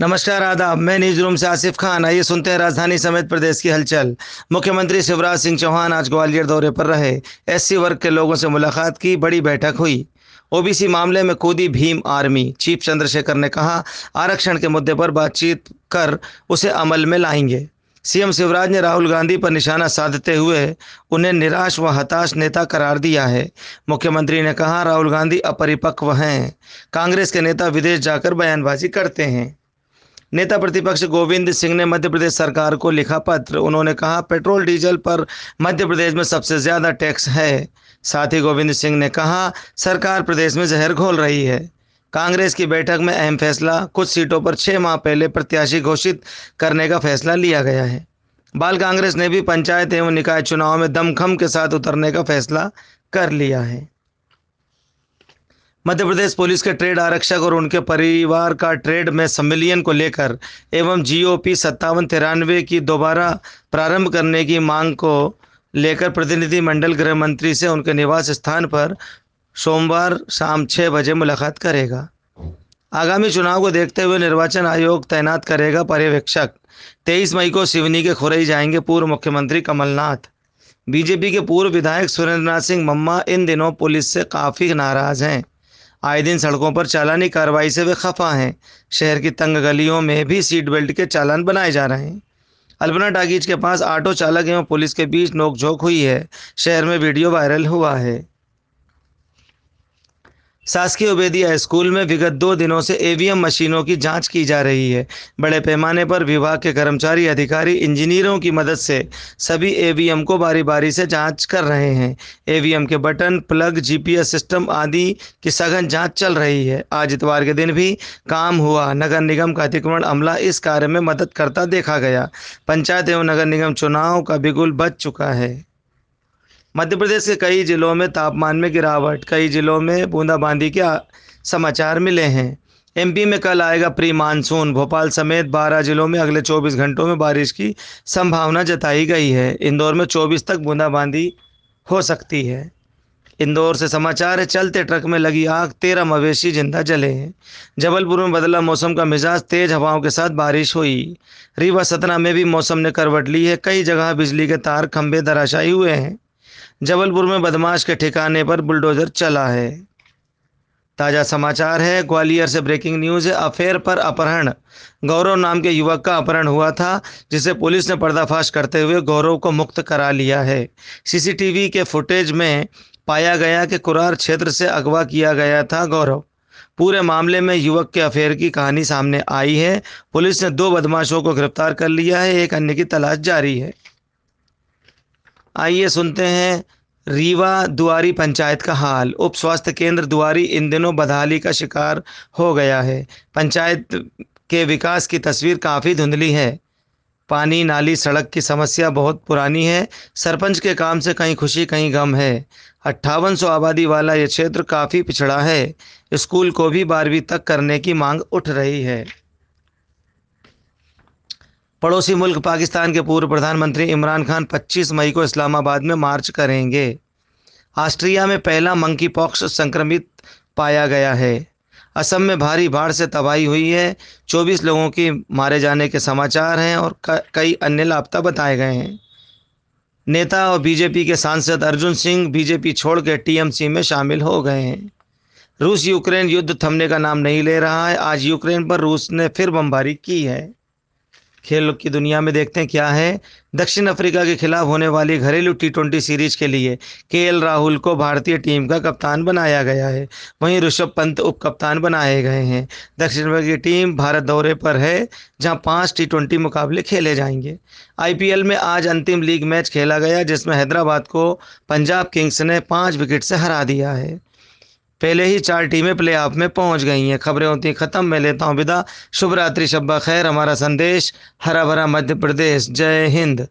नमस्कार, आदाब। मैं न्यूज़ रूम से आसिफ खान। आइए सुनते हैं राजधानी समेत प्रदेश की हलचल। मुख्यमंत्री शिवराज सिंह चौहान आज ग्वालियर दौरे पर रहे। एससी वर्ग के लोगों से मुलाकात की बड़ी बैठक हुई। ओबीसी मामले में कूदी भीम आर्मी, चीफ चंद्रशेखर ने कहा, आरक्षण के मुद्दे पर बातचीत कर उसे अमल में लाएँगे। सीएम शिवराज ने राहुल गांधी पर निशाना साधते हुए उन्हें निराश व हताश नेता करार दिया है। मुख्यमंत्री ने कहा, राहुल गांधी अपरिपक्व हैं। कांग्रेस के नेता विदेश जाकर बयानबाजी करते हैं। नेता प्रतिपक्ष गोविंद सिंह ने मध्य प्रदेश सरकार को लिखा पत्र। उन्होंने कहा, पेट्रोल, डीजल पर मध्य प्रदेश में सबसे ज़्यादा टैक्स है। साथ ही गोविंद सिंह ने कहा, सरकार प्रदेश में जहर घोल रही है। कांग्रेस की बैठक में अहम फैसला, कुछ सीटों पर छः माह पहले प्रत्याशी घोषित करने का फैसला लिया गया है। बाल कांग्रेस ने भी पंचायत एवं निकाय चुनाव में दमखम के साथ उतरने का फैसला कर लिया है। मध्य प्रदेश पुलिस के ट्रेड आरक्षक और उनके परिवार का ट्रेड में सम्मिलियन को लेकर एवं जीओपी सत्तावन तिरानवे की दोबारा प्रारंभ करने की मांग को लेकर प्रतिनिधि मंडल गृह मंत्री से उनके निवास स्थान पर सोमवार शाम छः बजे मुलाकात करेगा। आगामी चुनाव को देखते हुए निर्वाचन आयोग तैनात करेगा पर्यवेक्षक। तेईस मई को सिवनी के खुरई जाएँगे पूर्व मुख्यमंत्री कमलनाथ। बीजेपी के पूर्व विधायक सुरेंद्र नाथ सिंह मम्मा इन दिनों पुलिस से काफ़ी नाराज़ हैं। आए दिन सड़कों पर चालानी कार्रवाई से वे खफा हैं। शहर की तंग गलियों में भी सीट बेल्ट के चालान बनाए जा रहे हैं। अल्पना टागीज के पास ऑटो चालक एवं पुलिस के बीच नोकझोंक हुई है। शहर में वीडियो वायरल हुआ है। शासकीय उबेदिया स्कूल में विगत दो दिनों से एवीएम मशीनों की जाँच की जा रही है। बड़े पैमाने पर विभाग के कर्मचारी, अधिकारी, इंजीनियरों की मदद से सभी एवीएम को बारी बारी से जाँच कर रहे हैं। एवीएम के बटन, प्लग, जीपीएस सिस्टम आदि की सघन जाँच चल रही है। आज इतवार के दिन भी काम हुआ। नगर निगम का अतिक्रमण अमला इस कार्य में मदद करता देखा गया। पंचायत एवं नगर निगम चुनाव का बिगुल बच चुका है। मध्य प्रदेश के कई जिलों में तापमान में गिरावट, कई जिलों में बूंदाबांदी के समाचार मिले हैं। एमपी में कल आएगा प्री मानसून भोपाल समेत 12 जिलों में अगले 24 घंटों में बारिश की संभावना जताई गई है। इंदौर में 24 तक बूंदाबांदी हो सकती है। इंदौर से समाचार है, चलते ट्रक में लगी आग, तेरह मवेशी ज़िंदा जले हैं। जबलपुर में बदला मौसम का मिजाज, तेज हवाओं के साथ बारिश हुई। रीवा, सतना में भी मौसम ने करवट ली है। कई जगह बिजली के तार, खंभे धराशायी हुए हैं। जबलपुर में बदमाश के ठिकाने पर बुलडोजर चला है। ताज़ा समाचार है, ग्वालियर से ब्रेकिंग न्यूज़ है अफेयर पर अपहरण। गौरव नाम के युवक का अपहरण हुआ था, जिसे पुलिस ने पर्दाफाश करते हुए गौरव को मुक्त करा लिया है। सीसीटीवी के फुटेज में पाया गया कि कुरार क्षेत्र से अगवा किया गया था गौरव। पूरे मामले में युवक के अफेयर की कहानी सामने आई है। पुलिस ने दो बदमाशों को गिरफ़्तार कर लिया है, एक अन्य की तलाश जारी है। आइए सुनते हैं रीवा दुआरी पंचायत का हाल। उप स्वास्थ्य केंद्र दुआरी इन दिनों बदहाली का शिकार हो गया है। पंचायत के विकास की तस्वीर काफ़ी धुंधली है। पानी नाली सड़क की समस्या बहुत पुरानी है। सरपंच के काम से कहीं खुशी, कहीं गम है। अट्ठावन सौ आबादी वाला ये क्षेत्र काफ़ी पिछड़ा है। स्कूल को भी बारहवीं तक करने की मांग उठ रही है। पड़ोसी मुल्क पाकिस्तान के पूर्व प्रधानमंत्री इमरान खान 25 मई को इस्लामाबाद में मार्च करेंगे। ऑस्ट्रिया में पहला मंकी पॉक्स संक्रमित पाया गया है। असम में भारी बाढ़ से तबाही हुई है। 24 लोगों की मारे जाने के समाचार हैं और कई अन्य लापता बताए गए हैं। नेता और बीजेपी के सांसद अर्जुन सिंह बीजेपी छोड़ के टीएमसी में शामिल हो गए हैं। रूस यूक्रेन युद्ध थमने का नाम नहीं ले रहा है। आज यूक्रेन पर रूस ने फिर बमबारी की है। खेल की दुनिया में देखते हैं क्या है। दक्षिण अफ्रीका के खिलाफ होने वाली घरेलू टी ट्वेंटी सीरीज़ के लिए के राहुल को भारतीय टीम का कप्तान बनाया गया है। वहीं ऋषभ पंत उप कप्तान बनाए गए हैं। दक्षिण अफ्रीका की टीम भारत दौरे पर है, जहाँ पाँच टी ट्वेंटी मुकाबले खेले जाएँगे। आईपीएल में आज अंतिम लीग मैच खेला गया, जिसमें हैदराबाद को पंजाब किंग्स ने पाँच विकेट से हरा दिया है। पहले ही चार टीमें प्ले ऑफ़ में पहुँच गई हैं। खबरें होती हैं, ख़त्म मैं लेता हूँ विदा। शुभ रात्रि, शब्बा खैर। हमारा संदेश, हरा भरा मध्य प्रदेश। जय हिंद।